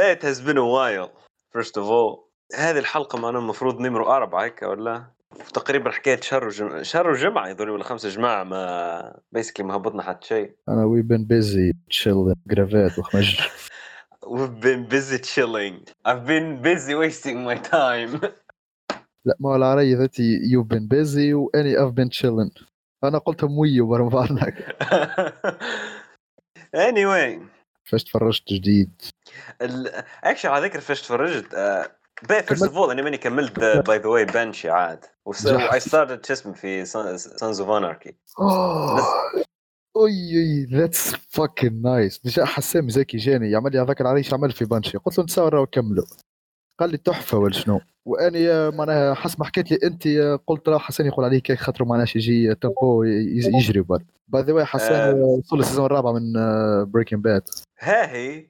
Bad has been a while first of all. هذه الحلقة معنا المفروض نمرة أربعة هيك ولا تقريبا حكاية شهر وجمعة شهر وجمعة هذول ولا خمسة جماعة ما بيسكلي ما هبطنا حتى شيء. أنا وي بين بيزي تشيل جرافات وخمج We've been busy chilling. I've been busy wasting my time. لا ما هو العربية ذاتي يو بين بيزي واني اف بين تشيلن أنا قلتهم وي ورا بعضنا anyway. فاش تفرجت جديد. اكشلي على ذكر فاش تفرجت فيرست اوف اول اني ماني كملت باي ذا واي بنشي عاد. اي ستارتد شو اسمه في سانز اوف اناركي أوي أوي ذاتس فاكين نايس ديجا حسام زكي جاني يعمل لي هذاك العريش عمل في بنشي قلت له نتصور وكملوا قال لي تحفة ولا شنو؟ واني آه، معناها حسب ما حكيت لي أنت آه، قلت راه حسن يقول عليك خاطر معناها يجي تمبو يجري بر باي ذا واي حسن آه. آه، وصل السيزون الرابع من بريكنج باد ها هي.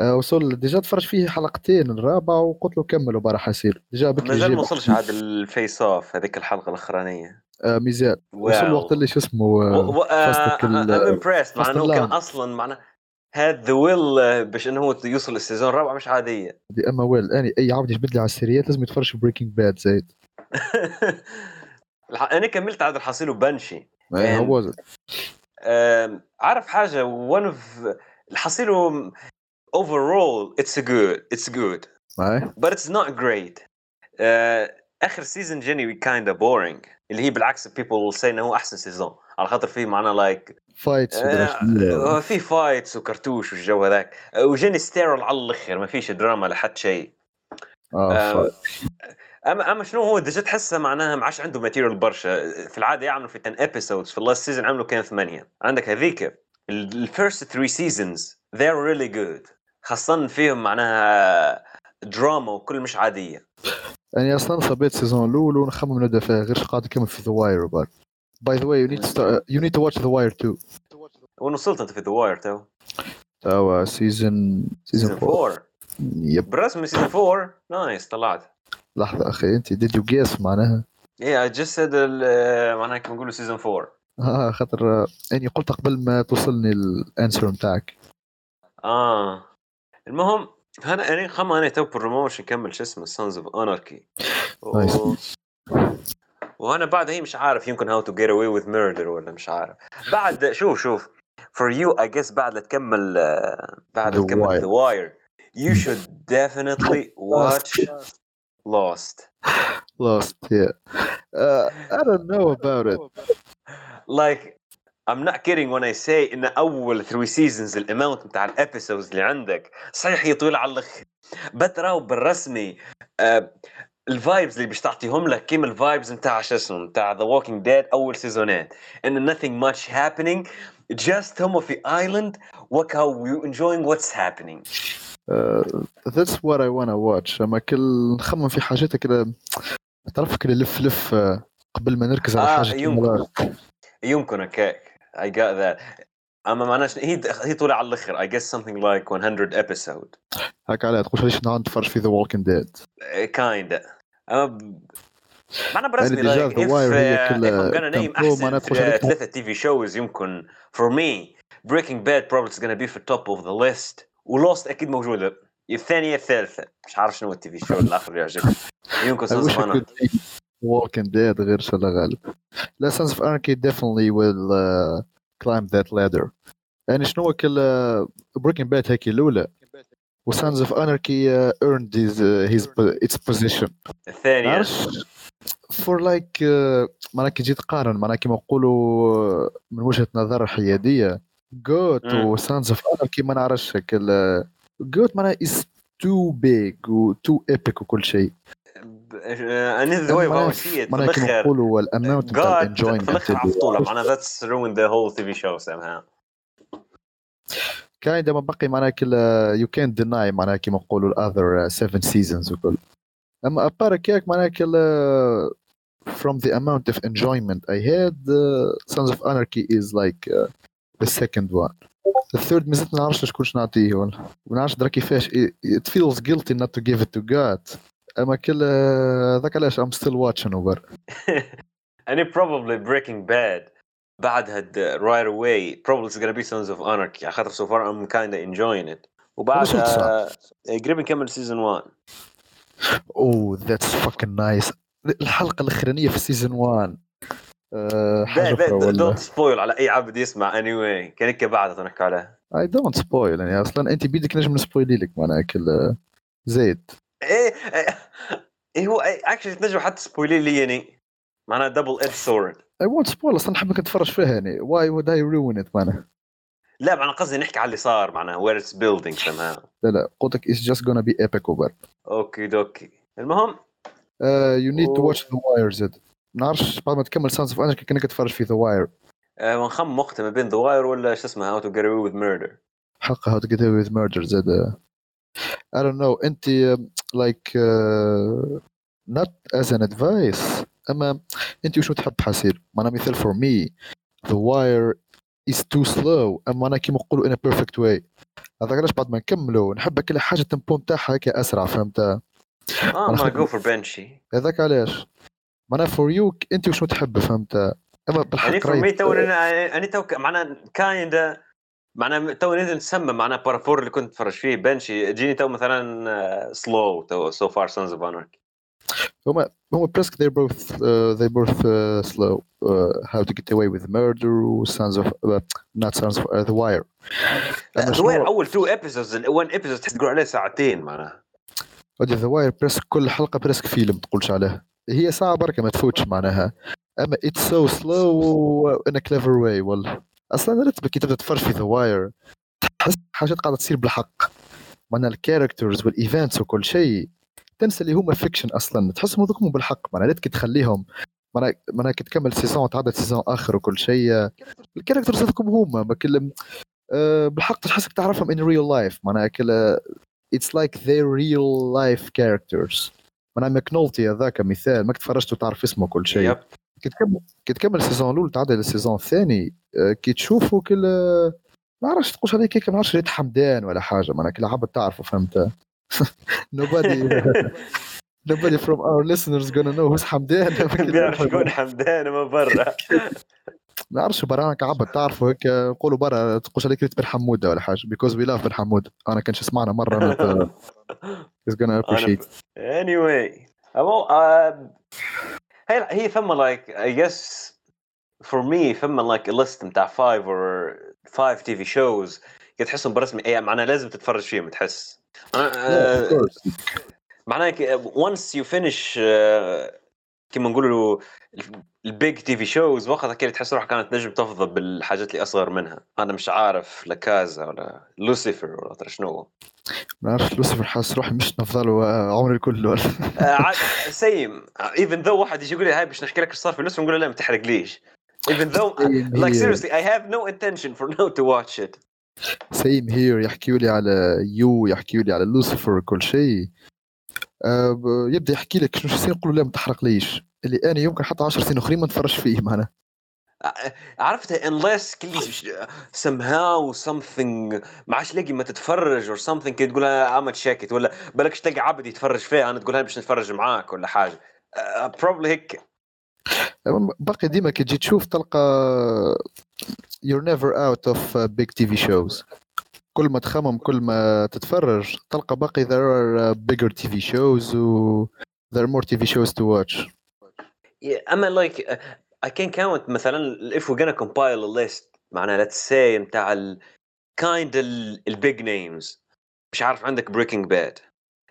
وصل ديجا تفرج فيه حلقتين الرابع وقلت له كملوا برا حسير ديجا بكري مازال ما وصلش عاد الفيس اوف هذيك الحلقة الأخرانية. آه، ميزان وصل واو. وقت اللي شو اسمه آه، امبرست مع فاست إنه كان. أصلا معنا هاد ذا ويل باش إنه هو يوصل السيزون الرابع مش عادية. دي أما ويل أني أي عبد يجبد لي على السيريات لازم يتفرج بريكنج باد زايد. أنا كملت عاد الحصيل آه، Man. هو عارف حاجة one of الحصيله overall it's good it's good. معي but it's not great. آه، آخر سيزون kind of boring اللي هي بالعكس people will say إنه هو أحسن سيزون على خاطر فيه معنا لايك فايتس آه، في فايتس وكرتوش والجو هذاك. آه، وجاني ستيرل على الآخر ما فيش دراما لحد شيء. آه، fuck. اما أما شنو هو؟ ديجا تحسه معناها ما عادش عنده ماتيريال برشا. في العادة يعملوا في 10 ابيسودز في اللاست سيزون عملوا كان ثمانية. عندك هذيك الفيرست 3 سيزونز they're really good. خاصة فيهم معناها دراما وكل مش عادية. يعني أصلا صبيت سيزون الأول ونخمم نبدا فيها غير قاعد نكمل في ذا واير باي ذا واي يو نيد يو نيد تو واتش ذا واير تو وين وصلت انت في ذا واير تو؟ توا سيزون سيزون سيزون 4 4 يب برسمي سيزون 4 نايس طلعت لحظة أخي انت ديد يو جيس معناها؟ I just said ال- معناها كيف نقولوا سيزون 4 آه خاطر آه، يعني قلت قبل ما توصلني الأنسر نتاعك آه. المهم أنا أنا خم أنا تو بروموشن كمل شو اسمه سانز اوف اناركي Nice. وأنا بعد هي مش عارف يمكن هاو تو جيت اواي وذ ميردر ولا مش عارف. بعد شوف شوف. فور يو اي جس بعد لا تكمل بعد لا تكمل. ذا واير should definitely watch Lost. Lost. Yeah. Uh, I don't know about it. Like I'm not kidding when I say إن أول 3 seasons الاماونت بتاع الابيسودز اللي عندك صحيح هي طويله على الآخر بتراو بالرسمي. آه الفايبز اللي باش تعطيهم لك كيما الفايبز نتاع شو اسمه نتاع ذا ووكينج ديد أول سيزونات إن nothing much happening just هم في ايلاند وك هاو you enjoying what's happening. That's what I wanna watch. اما كل نخمم في حاجات كده تعرف كده لف لف آه، قبل ما نركز على آه، حاجة يمكن. يمكن هكاك I got that. أما معناش هي هي طولة على الآخر I guess something like 100 episode. هاك عليها تقول ليش نقعد نتفرج في ذا ووكينج ديد كايندا أما معنا برسمي رأيك uh, اف أنا نايم احسن ثلاثة تي في شوز يمكن فور مي بريكنج باد بروبلي از بي في توب اوف ذا ليست ولوست أكيد موجودة. الثانية الثالثة مش عارف شنو التي في شو الآخر يعجبك يمكن سنس اوف Walking Dead غير شلا غالب لا Sons of Anarchy definitely will uh, climb that ladder. يعني شنو كل uh, بريكنج باد هيك الأولى؟ وسانز اوف اناركي آه، earned his, uh, his its position. الثانية. فور لايك آه، معناها كي تجي تقارن معناها كيما نقولوا من وجهة نظر حيادية جوت وسانز اوف اناركي ما نعرفش هكا جوت معناها از تو بيج وتو ايبك وكل شيء. أنا الذويبه وشي معناها كيما نقولوا الاماونت تاع الانجويمنت في الآخر عفطوله معناها ذاتس روين ذا هول تي في شو سامها كان عندما بقي معناها كل يو كان ديناي معناها كيما نقولوا الاذر 7 سيزونز وكل اما ابار هكاك معناها كل from the amount of enjoyment I had uh, Sons of Anarchy is like uh, the second one the third مازلت ما نعرفش شكونش نعطيه ولا ما نعرفش درا كيفاش it it feels guilty not to give it to God اما كل هذاك علاش I'm still watching وبر and it probably Breaking Bad بعدها right away probably it's gonna be Sons of Anarchy. على خاطر so far I'm kinda enjoying it. وبعدها قريب نكمل سيزون 1 اوه ذاتس فاكن نايس الحلقة الاخرانيه في سيزون 1 أه حاجة أخرى ولا؟ دونت سبويل على أي عبد يسمع. اني anyway. كان هيك بعدها نحكي عليها. اي دونت سبويل يعني. أصلا أنت بيدك نجم نسبويلي لك معناها كل زيد إيه إيه هو اكشلي تنجم حتى سبويلي لي يعني. معناها دبل اد سورد اي وونت سبويل اصلا نحبك نتفرج فيها يعني واي وود اي روين ات معناها لا معناها قصدي نحكي على اللي صار معناها وير اتس بيلدينج somehow لا لا قلت لك اتس جاست gonna بي ايبك وبر اوكي دوكي المهم يو نيد تو و- واتش ذا واير زد ما نعرفش بعد ما تكمل سانس اوف انركي كانك تتفرج في ذا واير آه ونخم وقتها ما بين ذا واير ولا شو اسمه هاو تو جيت اواي وذ ميردر حق هاو تو جيت away with murder زاد I don't know انت um, like uh, not as an advice أما انت وشو تحب حسير معناها مثال for me the wire is too slow. أما أنا كيما نقولوا in a perfect way. هذاك علاش بعد ما نكملوا نحب كل حاجة التمبو نتاعها هكا أسرع فهمت؟ آه ما جو فور بنشي هذاك علاش؟ معناها for you انت وشو تحب فهمت؟ أما بالحق يعني فور مي تو أنا تو معناها كايندا معناها تو نزل نسمى معناها بارافور اللي كنت اتفرج فيه بنشي جيني تو مثلا سلو تو سو فار سونز اوف اناركي هما هما بريسك they're both uh, they both uh, slow uh, how to get away with murder sons of uh, not sons of uh, the wire. شنو- واير أول تو ابيسودز الون ابيسود تحس تقول عليه ساعتين معناها. ودي ذا واير بريسك كل حلقة بريسك فيلم تقولش عليه. هي ساعة بركة ما تفوتش معناها. أما اتس سو سلو ان كليفر واي والله أصلا رتبك كي تبدأ تتفرج في ذا واير تحس حاجات قاعدة تصير بالحق. معناها الكاركترز والايفنتس وكل شيء. تنسى اللي هما فيكشن أصلا. تحسهم هذوك بالحق. معناها ريتك تخليهم. معناها معناها كي تكمل سيزون تعدد سيزون آخر وكل شيء. الكاركترز هذوكم هما ما كل آه، بالحق تحسك تعرفهم in real life. معناها كل it's like their real life characters. معناها ماكنولتي هذاك مثال. ما تفرجت وتعرف اسمه كل شيء. يب. كي تكمل كي تكمل السيزون الأول تعدل السيزون الثاني. آه، كي تشوفه كل ما عرفتش تقولش عليه كيك ما عرفتش ريت حمدان ولا حاجة. معناها كل عبد تعرفه فهمت؟ nobody nobody from our listeners gonna know who's حمدان بيعرف شكون حمدان ما برا؟ ما نعرفش برا عبد تعرفه هيك؟ نقولوا برا تقولش عليك ريت بن حموده ولا حاجة because we love بن حمود أنا كان شو سمعنا مرة أنا is gonna appreciate. Anyway أمو, uh, هي هي ثم like I guess for me ثم like a list بتاع five or five TV shows كي تحسهم برسمي اي معناها لازم تتفرج فيهم تحس. أنا- course. معناها ك- once you finish uh, كما نقولوا البيج تي في شوز وقتها كده تحس روحك كانت نجم تفضل بالحاجات اللي أصغر منها. أنا مش عارف لكازا ولا لوسيفر ولا أدري شنو ما نعرفش لوسيفر حاسس روحي مش نفضله عمري كله. سيم ايفن ذو واحد يجي يقول لي هاي باش نحكي لك إيش صار في لوسيفر نقول له لا ما تحرقليش. even though Same like here. seriously I have no intention for now to watch it. سيم هير يحكيوا لي على يو يحكيوا لي على لوسيفر كل شيء. أه يبدأ يحكي لك شنو يصير نقول له لا ما تحرقليش اللي أنا يمكن حتى 10 سنين أخرين ما نتفرج فيه معناها عرفت؟ unless كل somehow something ما عادش لاقي ما تتفرج or something كي تقول عم تشاكت ولا بالكش تلقى عبد يتفرج فيها أنا تقول هاي باش نتفرج معاك ولا حاجة. uh, probably هيك. باقي ديما كي تجي تشوف تلقى you're never out of uh, big TV shows كل ما تخمم كل ما تتفرج تلقى باقي there are uh, bigger TV shows و there are more TV shows to watch Yeah, اما like uh, I can count مثلا if we're gonna compile a list معناها let's say متاع ال kind ال, ال big names مش عارف عندك Breaking Bad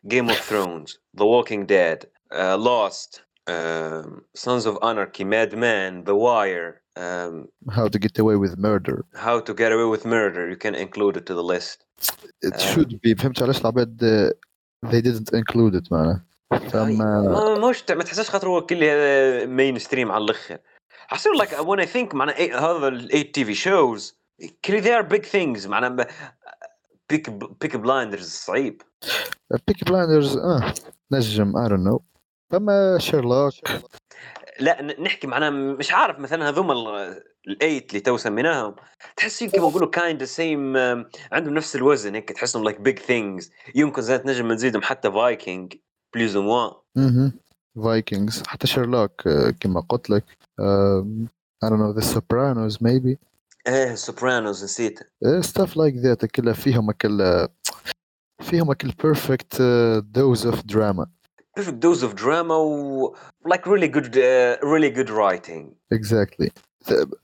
Game of Thrones The Walking Dead uh, Lost um, Sons of Anarchy Mad Men The Wire Um, how to get away with murder. How to Get Away with Murder you can include it to the list. It آه. should be. فهمت علاش العباد they didn't include it معناها فما ما موش ما تحسش خاطر هو كل هذا مين ستريم على الآخر حسيت like when I think معناها إيه- هذا الايت تي في شوز كل they are big things معناها بيك بيك بلايندرز صعيب. بيك بلايندرز آه نجم I don't know. فما شيرلوك لا نحكي معناها مش عارف مثلا هذوما ال- الأيت اللي تو سميناهم تحس كيما نقولوا كايند سيم عندهم نفس الوزن هيك تحسهم لايك بيج ثينجز يمكن زاد نجم نزيدهم حتى فايكنج بليز أها فايكنجز حتى شيرلوك آه، كما قلت لك I don't know The Sopranos maybe. إيه سوبرانوز نسيت. stuff like that كلها فيهم كلها فيهم هاك البيرفكت دوز اوف دراما perfect dose of drama و like really good uh, really good writing اكزاكتلي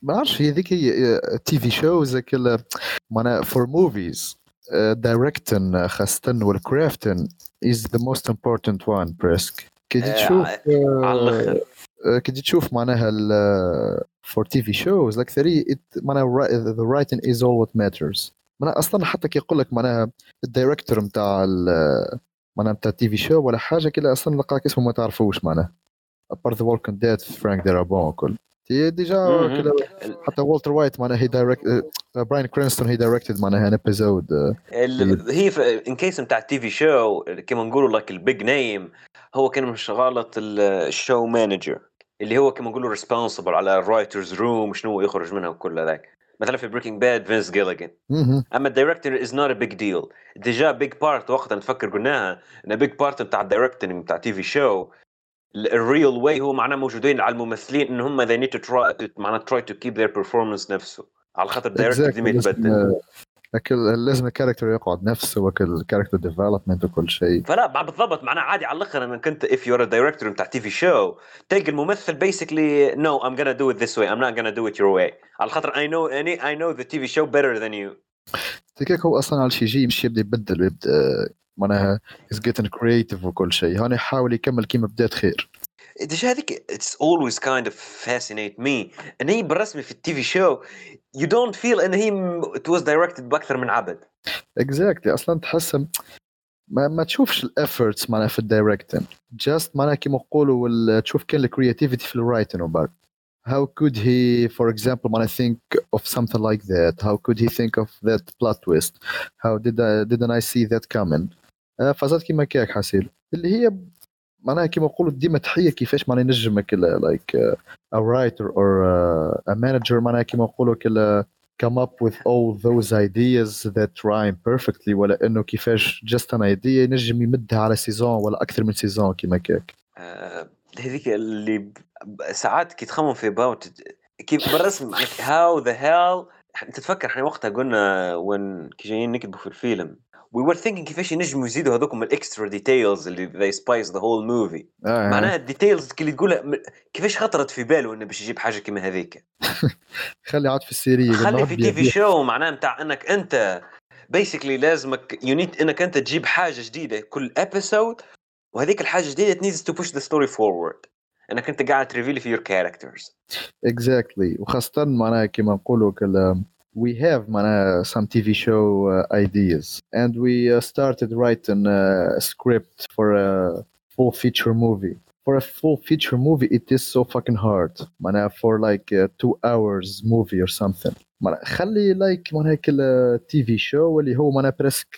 ما نعرفش هي ذيك هي تي في شوز كل معناها فور موفيز دايركتن خاصة والكرافتن از ذا موست امبورتنت وان بريسك كي تجي آه، تشوف على الاخر آه، كي تجي تشوف معناها فور تي في شوز لايك ثري معناها ذا رايتنج از اول وات ماترز معناها اصلا حتى كي يقول لك معناها الدايركتور نتاع معناها نتاع تي في شو ولا حاجة كلا أصلا لقاك اسمه ما تعرفوش معناها. ابار ذا وولكن ديد فرانك ديرابون كل هي ديجا مهم. كلا حتى والتر وايت معناها هي دايركت براين كرينستون هي دايركتد معناها ان ابيزود هي ان كيس نتاع التي في شو كما نقولوا لك البيج نيم هو كان من شغالة ال- الشو مانجر اللي هو كما نقولوا ريسبونسبل على الرايترز روم شنو يخرج منها وكل هذاك. مثلا في بريكنج باد فينس جيليجن أما الدايركتور از نوت ا بيج ديل ديجا بيج بارت وقتها نتفكر قلناها إن بيج بارت نتاع الدايركتنج نتاع تي في شو الريل واي هو معناه موجودين على الممثلين إن هم they need to try معناه try to keep their performance نفسه. على خاطر الدايركتور ديما يتبدل. لكن لازم الكاركتر يقعد نفسه الكاركتر ديفلوبمنت وكل شيء. فلا بالضبط. معناها عادي على الأخر إنك أنت اف يو ار دايركتور بتاع تي في شو تلقى الممثل بيسكلي نو ام gonna دو ات ذس واي ام نوت gonna دو ات يور واي على خاطر اي نو اني اي نو ذا تي في شو بيتر ذان يو تلقاك هو أصلا على شي يجي يمشي يبدأ يبدل ويبدا معناها از جيتن كريتيف وكل شيء. هاني يحاول يكمل كيما بدأت خير. ديجا هذيك it's always kind of fascinate me ان هي بالرسمي في التي في شو you don't feel ان هي م- it was directed باكثر من عبد اكزاكتلي اصلا تحس ما, ما تشوفش الافورتس معناها في الدايركتين جاست معناها كيما نقولوا وال- تشوف كان الكرياتيفيتي في الرايتن وبعد how could he for example when I think of something like that how could he think of that plot twist how did I, didn't I see that coming آه، فزاد كيما كاك حاسيل اللي هي معناها كيما نقولوا ديما تحية كيفاش معناها ينجم a writer or uh, a manager معناها كيما نقولوا كلا come up with all those ideas that rhyme perfectly ولا إنه كيفاش just an idea ينجم يمدها على سيزون ولا أكثر من سيزون كيما كاك آه، هذيك اللي ساعات كي تخمم في about كيف بالرسم how the hell انت تتفكر إحنا وقتها قلنا وين كي جايين نكتبوا في الفيلم we were thinking كيفاش ينجموا يزيدوا هذوكم الاكسترا ديتيلز اللي they spice the whole movie. آه معناها الديتيلز اللي تقولها كيفاش خطرت في باله إنه باش يجيب حاجة كيما هذيك؟ خلي عاد في السيريه خلي في تي في شو معناه نتاع إنك أنت بيسكلي لازمك يو نيد إنك أنت تجيب حاجة جديدة كل ابيسود وهذيك الحاجة الجديده needs to push the story forward. إنك أنت قاعد تريفيل في your characters. Exactly. وخاصة معناها كيما نقولوا we have معناها some TV show uh, ideas and we uh, started writing a script for a full feature movie for a full feature movie it is so fucking hard معناها for like a two hours movie or something معناها خلي like معناها كل تي في شو اللي هو معناها بريسك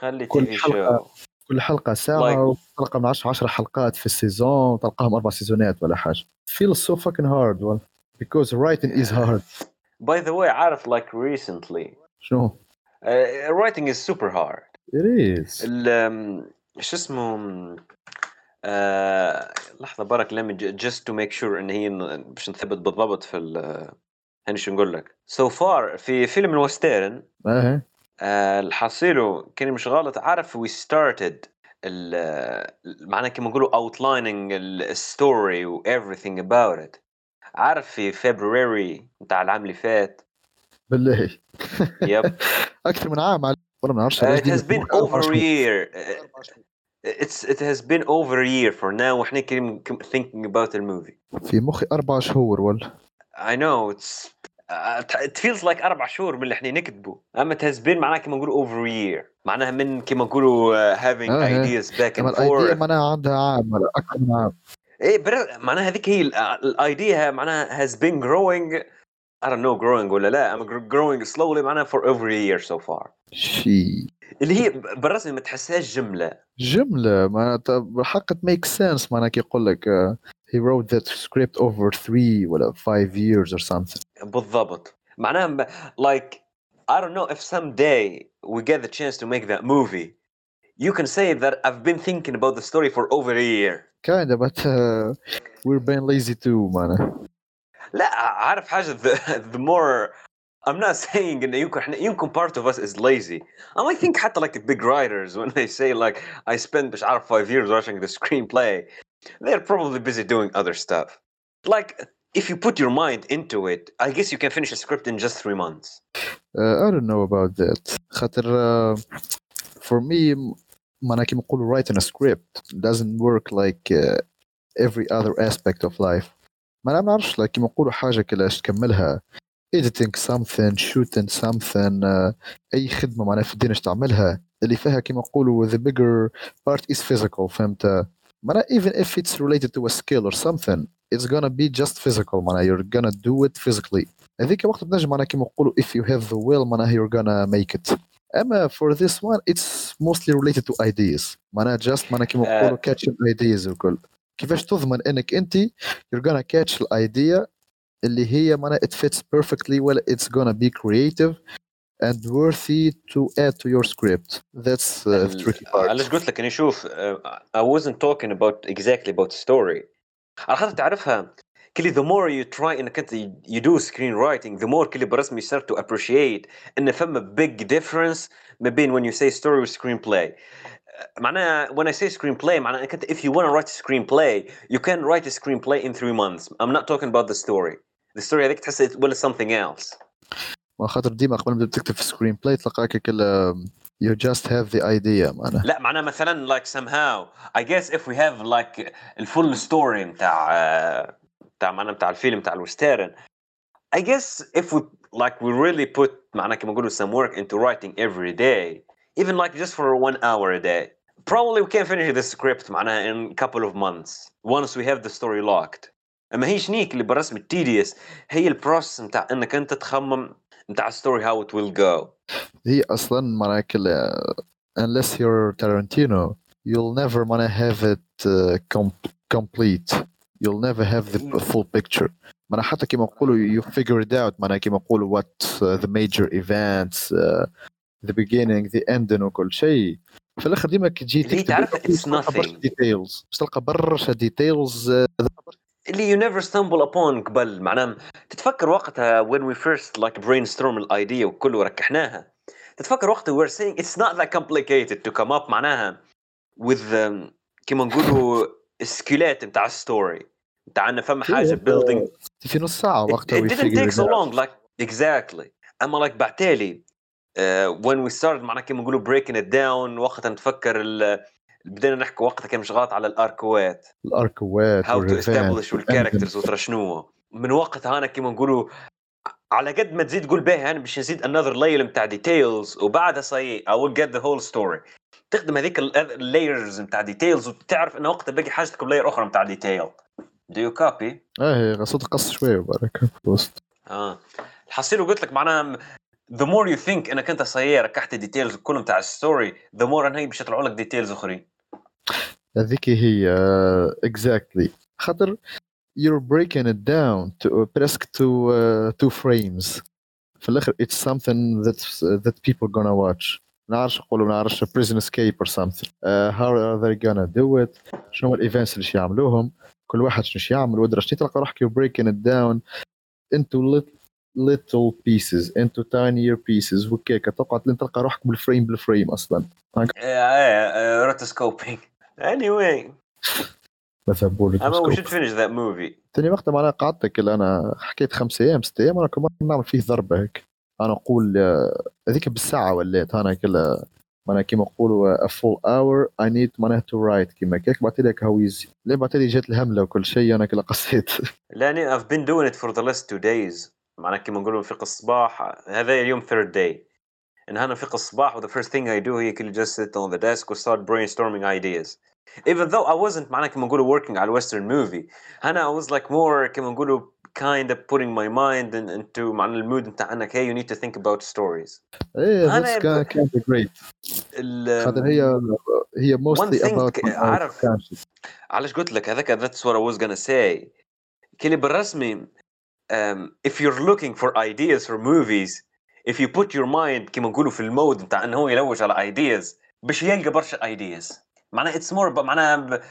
خلي كل تي في حلقة شو كل حلقة ساعة Like- وحلقة من 10 10 حلقات في السيزون تلقاهم أربع سيزونات ولا حاجة feels so fucking hard well because writing is hard باي ذا واي عارف like recently شنو uh, writing is super hard it is ال um, شو اسمه آه لحظه برك لمي just to make sure ان هي ن- باش نثبت بالضبط في ال هاني شو نقول لك so far في فيلم الوسترن اه آه الحصيله كان مش غلط عارف we started ال معناها كما نقولوا outlining الستوري و everything about it عارف في فبراير بتاع العام اللي فات؟ بالله يب. أكثر من عام والله ما نعرفش it has been over a year. Uh, it's it has been over a year for now. وإحنا كريم thinking about the movie. في مخي أربع شهور ولا؟ I know. It's uh, it feels like أربع شهور من اللي إحنا نكتبوا أما it has been معناها كما نقولوا over a year. معناها من كما نقولوا uh, having آه، آه. ideas back and الايديا forth. معناها عندها عام ولا أكثر من عام. ايه بر... معناها هذيك هي الايديا معناها has been growing I don't know growing ولا لا I'm gr- growing slowly معناها for over a year so far شي اللي هي بالرسمي ما تحسهاش جمله جملة معناتها بالحق it makes sense معناها كي يقول لك uh, he wrote that script over three ولا five years or something بالضبط معناها م- like I don't know if someday we get the chance to make that movie you can say that I've been thinking about the story for over a year kinda but uh, we're being lazy too معناها لا عارف حاجة the, the more I'm not saying انه يمكن احنا يمكن part of us is lazy. I might think حتى like big writers when they say like I spent مش عارف five years watching the screenplay, they're probably busy doing other stuff. Like if you put your mind into it, I guess you can finish a script in just three months. Uh, I don't know about that خاطر uh, for me معناها كيما نقولوا writing a script doesn't work like uh, every other aspect of life ما نعرفش like كيما نقولوا حاجة كلاش تكملها editing something shooting something uh, أي خدمة معناها في الدين تعملها اللي فيها كيما نقولوا the bigger part is physical فهمت معناها even if it's related to a skill or something it's gonna be just physical معناها you're gonna do it physically هذيك وقت تنجم معناها كيما نقولوا if you have the will معناها you're gonna make it اما for this one it's mostly related to ideas معناها just معناها كيما آه. نقولوا catching ideas وكل كيفاش تضمن انك انت you're gonna catch الايديا اللي هي معناها it fits perfectly well it's gonna be creative and worthy to add to your script that's uh, the tricky part علاش قلت لك اني شوف uh, I wasn't talking about exactly about story على خاطر تعرفها كلي the more you try انك انت you do screenwriting the more كلي برسمي start to appreciate ان فما big difference ما بين when you say story و screenplay معناها when I say screenplay معناها انك انت if you want to write a screenplay you can write a screenplay in three months I'm not talking about the story the story هذيك تحس it will something else ما خاطر ديما قبل ما تكتب في سكرين بلاي تلقاك كل you just have the idea معناها لا معناها مثلا like somehow I guess if we have like الفول ستوري نتاع نتاع معناها نتاع الفيلم نتاع الوسترن I guess if we like we really put معناها كما نقولوا some work into writing every day even like just for one hour a day probably we can finish the script معناها in a couple of months once we have the story locked اما هي شنيك اللي بالرسم التيديوس هي البروسس نتاع انك انت تخمم نتاع الستوري how it will go هي اصلا معناها كل unless you're Tarantino you'll never معناها have it uh, com- complete you'll never have the full picture معناها حتى كما نقولوا you figure it out معناها كما نقولوا what uh, the major events uh, the beginning the ending وكل شيء في الاخر ديما كي تجي اللي تكتب تعرف it's تلقى برشا nothing. ديتيلز باش تلقى برشا ديتيلز اللي you never stumble upon قبل معناها تتفكر وقتها when we first like brainstorm الايديا وكله ركحناها تتفكر وقتها we were saying it's not that complicated to come up معناها with um, كيما نقولوا السكيلات نتاع الستوري نتاع ان فما حاجة building. في نص ساعة it, وقتها it we didn't take it so long like exactly. أما like بعتالي uh, when we started معناها كيما نقولوا breaking it down وقتها نتفكر بدينا نحكي وقتها كان شغالات على الأركوات. الأركوات how to establish. والكاركترز وترى شنو. من وقتها أنا كيما نقولوا على قد ما تزيد تقول باهي يعني أنا باش نزيد انذر لاير نتاع ديتيلز وبعدها صاي اي ويل جيت ذا هول ستوري تخدم هذيك اللايرز نتاع ديتيلز وتعرف إنه وقتها باقي حاجتك بلاير أخرى نتاع ديتيل دو يو كوبي؟ آه صوت قص شوية وبارك في الوسط آه. الحصيل قلت لك معناها ذا مور يو ثينك إنك أنت صاي ركحت ديتيلز الكل نتاع الستوري ذا مور انها باش يطلعوا لك ديتيلز أخرين. هذيك هي آه، اكزاكتلي خاطر you're breaking it down to uh, بريسك to uh, two frames في الاخر it's something that that people gonna watch نعرفش نقولوا نعرفش prison escape or something uh, how are they gonna do it شنو الايفنتس اللي يعملوهم كل واحد شنو يعمل ودرا شنو تلقى روحك you're breaking it down into little little pieces into tinier pieces وكيكا تقعد لين تلقى روحك بالفريم بالفريم اصلا ايه روتوسكوبينج anyway مثلا بقول أما we should finish that movie تاني وقت معناها قعدت كل أنا حكيت خمس أيام ست أيام أنا كمان نعمل فيه ضربة هيك. أنا نقول آه، هذيك بالساعة ولات أنا كل معناها كيما نقولوا a full hour I need معناها to write كيما كيك بعت لك هاو ايزي لين بعت لي جات الهملة وكل شيء أنا كلا قصيت. لأني I've been doing it for the last two days. معناها كيما نقولوا نفيق الصباح هذا اليوم third day. إن أنا نفيق الصباح و the first thing I do هي كل just sit on the desk و start brainstorming ideas. even though I wasn't معناها كيما نقولوا working على western movie انا I was like more كيما نقولوا kind of putting my mind in, into معناها المود نتاع انك hey you need to think about stories ايه أنا that's كان كان great ال- خاطر هي هي mostly thing about my عارف- conscious. علاش قلت لك هذاك that's what I was gonna say كلي بالرسمي um, if you're looking for ideas for movies if you put your mind كيما نقولوا في المود نتاع انه هو يلوج على ideas باش يلقى برشا ideas معناها more about معناها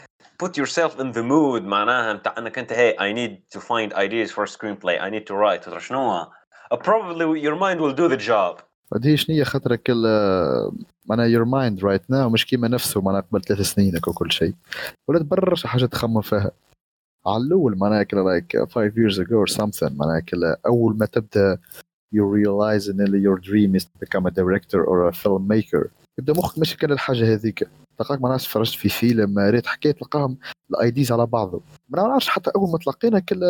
put yourself in the mood معناها نتاع إنك أنت hey I need to find ideas for a screenplay. I need to write. وترى شنو uh, probably your mind will do the job. هذه شنية خاطرك ال- معناها يور مايند رايت ناو مش كيما نفسه معناها قبل ثلاث سنين وكل شيء. ولات برشا حاجات تخمم فيها. على الأول معناها كلا لايك 5 years ago or something معناها كلا أول ما تبدأ you realize إن your dream is to become a director or a filmmaker. يبدأ مخك ماشي كان الحاجة هذيك. تلقاك معناها تفرجت في فيلم ريت حكاية تلقاهم الايديز على بعضهم ما نعرفش حتى أول ما تلاقينا كل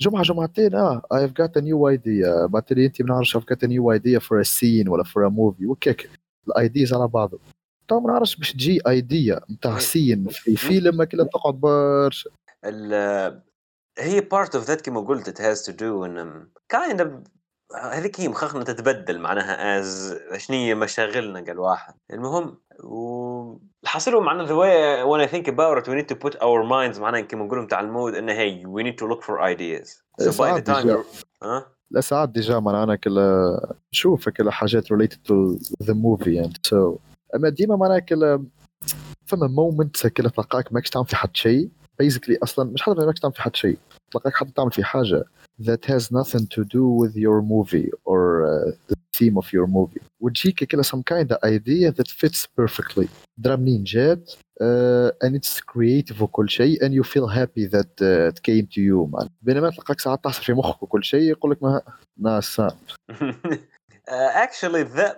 جمعة جمعتين آه I've got a new idea. بعد أنت ما نعرفش I've got a new idea for a scene ولا for a movie وكيك. الايديز على بعضهم تو ما نعرفش باش تجي ايديا نتاع سين في فيلم كلها تقعد برشا. هي part of that كما قلت it has to do in kind of هذيك هي مخخنا تتبدل معناها از شنية مشاغلنا قال واحد. المهم والحاصل معنا ذا واي وأنا ثينك اباوت وي نيد تو بوت اور مايندز معناها كيما نقولوا نتاع المود انه هي وي نيد تو لوك فور ايدياز سو باي تايم لا ساعات ديجا معناها كل شوف كل حاجات ريليتد تو ذا موفي اند سو أما ديما معناها كل فما مومنت كل تلقاك ماكش تعمل في حد شيء. basically اصلا مش حتى ماكش تعمل في حد شيء تلقاك حتى تعمل في حاجه that has nothing to do with your movie or uh, the theme of your movie وتجيك كلا some kind of idea that fits perfectly درا منين جات uh, and it's creative وكل شيء and you feel happy that uh, it came to you man. بينما تلقاك ساعات تحصل في مخك وكل شيء يقول لك ما ناس Uh, actually that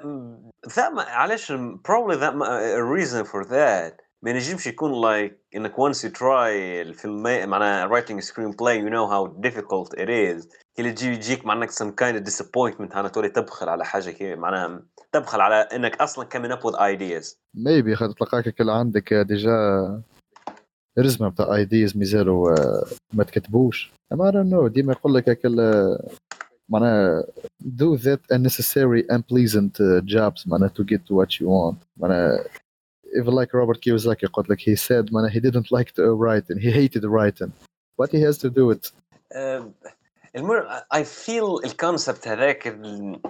that ما- علاش probably that ما- a reason for that ما ينجمش يكون like إنك once you try الفيلم معناها writing a screenplay you know how difficult it is. كي اللي تجي يجيك معناك some kind of disappointment هنا تولي تبخل على حاجة كي معناها تبخل على إنك أصلا coming up with ideas. ميبي خاطر تلقاك كلا عندك ديجا رزمة بتاع ايديز مازالوا آه، ما تكتبوش. I don't know ديما يقول لك كلا معناها do that unnecessary unpleasant uh, jobs معناها to get what you want. معناها even like Robert Kiyosaki قلت لك he said معناها he didn't like to write he hated writing but he has to do it uh, المر I feel الكونسبت هذاك ال-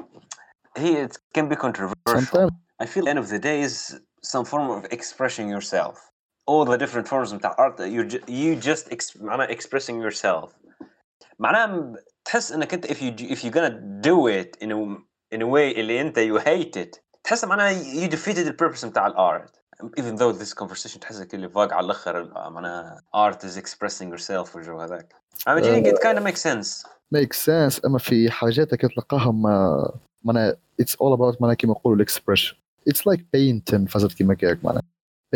هي it can be controversial sometimes I feel at the end of the day is some form of expressing yourself. All the different forms of art that you ju- you just ex- معناها expressing yourself. معناها م- تحس انك انت if you do- if you're gonna do it in a in a way اللي انت you hate it تحس معناها you defeated the purpose بتاع الارت. Even though this conversation تحسك اللي فاق على الآخر معناها art is expressing yourself والجو هذاك. I mean it kind of makes sense. make sense اما في حاجات كي تلقاهم آه، معناها it's all about معناها كيما نقولوا الاكسبريشن it's like painting فازت كيما كيك معناها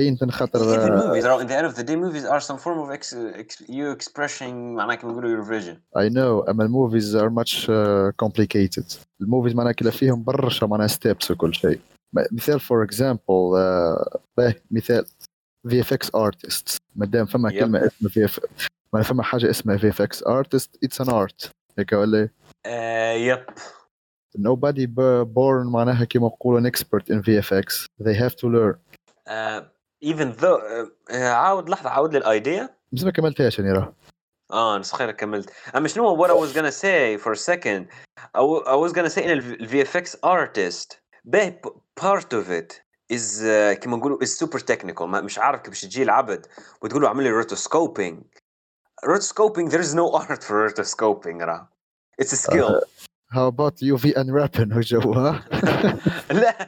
painting خاطر Even آه، movies, are- in the end of the day, movies are some form of ex- ex- you expressing معناها كيما نقولوا your vision. I know اما الموفيز are much uh, complicated الموفيز معناها كلا فيهم برشا معناها ستيبس وكل شيء مثال فور اكزامبل باه مثال في اف اكس ارتست مادام فما Yep. كلمه اسمها في اف ما فما حاجه اسمها في اف اكس ارتست اتس ان ارت هيك ولا Uh, yep. nobody b- born معناها كيما نقولوا an expert in VFX they have to learn Uh, even though uh, uh, عاود لحظة عاود لي الايديا بس ما كملتهاش يعني راه اه نص خير كملت اما شنو what I was gonna say for a second I, w- I was gonna say ان ال VFX artist باهي p- part of it is uh, كما نقولوا is super technical ما مش عارف كيف باش تجي العبد وتقول له اعمل لي rotoscoping rotoscoping there is no art for rotoscoping راه it's a skill how about UV unwrapping وجو ها لا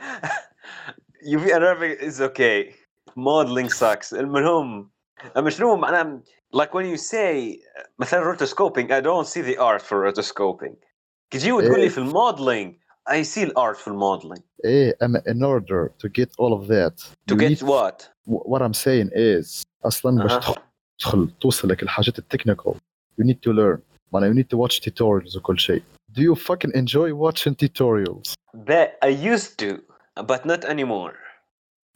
UV unwrapping is okay modeling sucks المهم اما شنو معناه like when you say مثلا rotoscoping I don't see the art for rotoscoping تجي وتقول لي إيه. في الموديلينج I see الارت في الموديلينج ايه اما in order to get all of that to you get need- what what I'm saying is اصلا باش أها. تدخل تدخل توصل لك الحاجات التكنيكال you need to learn معناها you need to watch tutorials وكل شيء do you fucking enjoy watching tutorials that I used to but not anymore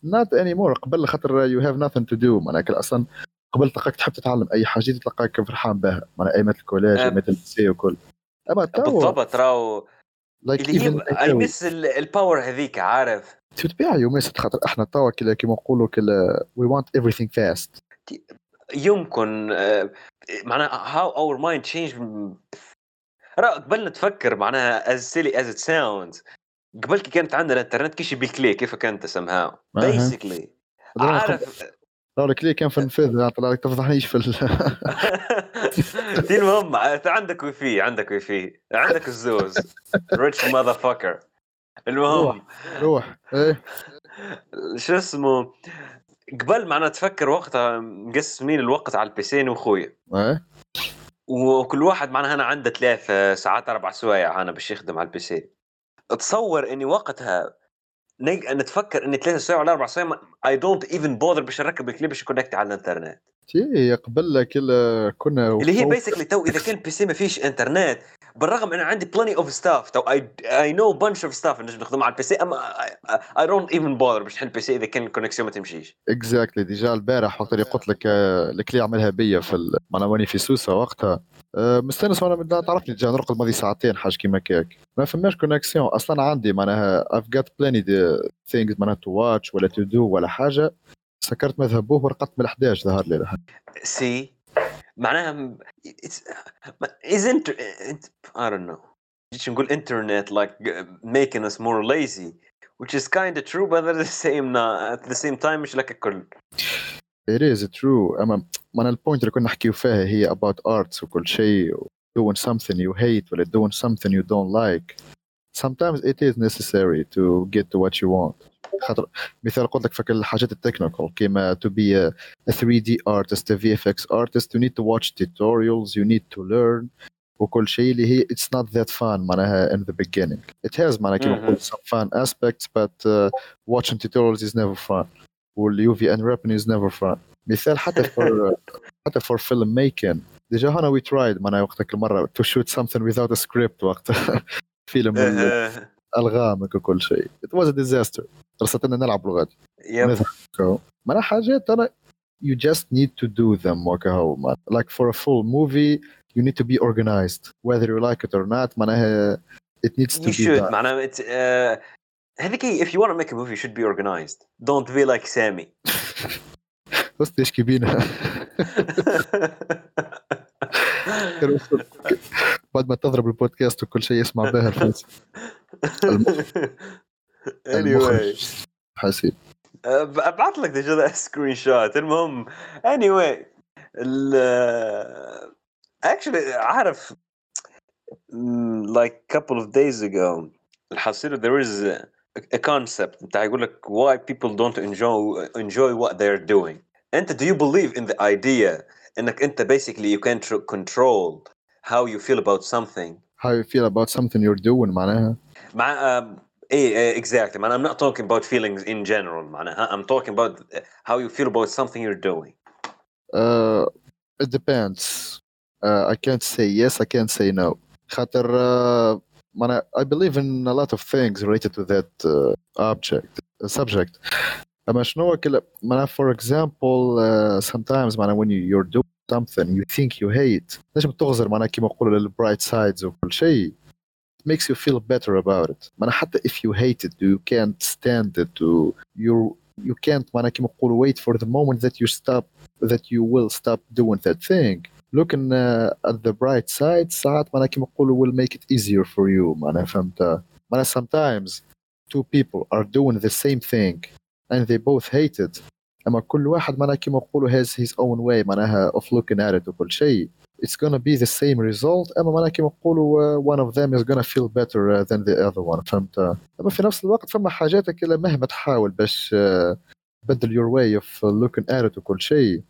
not anymore قبل خاطر you have nothing to do معناها كل اصلا قبل تلقاك تحب تتعلم اي حاجه تلقاك فرحان بها معناها ايامات الكوليج أه. ايامات الليسي وكل اما توا بالضبط راهو لايك like اللي الباور هذيك عارف؟ تتباع يومين ست خاطر إحنا توا كيما نقولوا وي وانت ايفريثينغ فاست يمكن آه، معناها هاو اور مايند تشينج راه قبل نتفكر معناها از سيلي از ات ساوندز قبل كي كانت عندنا الإنترنت كيش بالكليك كيف كانت تسمها بيسكلي عارف؟ لك ليه كان في النفاذ طلع لك تفضحنيش في المهم عندك وفي عندك وفي عندك الزوز. ريتش ماذر فاكر المهم. روح إيه. شو اسمه؟ قبل معنا تفكر وقتها مقسمين الوقت على البيسين واخويا إيه. وكل واحد معنا هنا عنده ثلاث ساعات أربع سوايع أنا باش يخدم على البيسي تصور إني وقتها نج... نتفكر إني ثلاث سوايع ولا أربع سوايع اي دونت ايفن بوذر باش نركب الكليب باش يكونكت على الإنترنت. تي قبل لك ال- كنا اللي هي بيسكلي تو إذا كان البي سي ما فيش إنترنت بالرغم إن عندي بلاني اوف ستاف تو اي نو بانش اوف ستاف نجم نخدم على البي سي اما اي دونت ايفن بوذر باش نحل البي سي إذا كان الكونكسيون ما تمشيش. اكزاكتلي ديجا البارح وقت اللي قلت لك آه، الكلي عملها بيا في ال... معنا واني في سوسه وقتها. مستأنس وأنا من تعرفني ديجا نرقد ماضي ساعتين حاجة كيما كاك ما فماش كونكسيون أصلا عندي معناها I've got plenty the things معناها to watch ولا to do ولا حاجة. سكرت مذهب ورقدت من 11 ظهر لي. سي معناها isn't I don't know. جيتش نقول internet like making us more lazy which is kind of true but at the same at the same time مش لك الكل. It is true اما معناها البوينت اللي كنا نحكيو فيها هي about arts وكل شيء doing something you hate ولا doing something you don't like sometimes it is necessary to get to what you want خاطر مثال قلت لك فك الحاجات التكنيكال كيما to be a, a 3D artist a VFX artist you need to watch tutorials you need to learn وكل شيء اللي هي it's not that fun معناها in the beginning it has معناها كيما مهم. قلت some fun aspects but uh, watching tutorials is never fun واليو في unwrapping is never fun مثال حتى for حتى for film making ديجا هنا we tried معناها وقتك المرة to shoot something without a script وقت فيلم آه، الغامك وكل شيء it was a disaster رصت لنا نلعب لغات يب نذكر معناها حاجات انا you just need to do them وكهو man. like for a full movie you need to be organized whether you like it or not معناها it needs to you be should done معناها it's uh, هذيك هي if you want to make a movie you should be organized don't be like Sammy بس تشكي بينا بعد ما تضرب البودكاست وكل شيء يسمع بها الفيس anyway المخرج حسيب ابعث لك ديجا سكرين شوت المهم anyway ال actually عارف mm, like couple of days ago الحصيلة there is a, a concept بتاع يقول لك why people don't enjoy enjoy what they're doing انت do you believe in the idea انك انت basically you can tr- control how you feel about something how you feel about something you're doing معناها مع um, ايه ايه exactly man I'm not talking about feelings in general معناها I'm talking about how you feel about something you're doing uh, it depends uh, I can't say yes I can't say no خاطر uh, معناها I believe in a lot of things related to that uh, object uh, subject اما شنو كلا معناها for example uh, sometimes معناها when you, you're doing something you think you hate نجم تغزر معناها كيما نقولوا للبرايت سايدز وكل شيء it makes you feel better about it معناها حتى if you hate it you can't stand it to you you can't معناها كيما نقولوا wait for the moment that you stop that you will stop doing that thing looking uh, at the bright side ساعات معناها كيما نقولوا will make it easier for you معناها فهمت معناها sometimes two people are doing the same thing and they both hate it اما كل واحد معناها كيما نقولوا has his own way معناها of looking at it وكل شيء it's gonna be the same result اما معناها كيما نقولوا uh, one of them is gonna feel better uh, than the other one فهمت اما في نفس الوقت فما حاجات كلا مهما تحاول باش uh, بدل your way of looking at it وكل شيء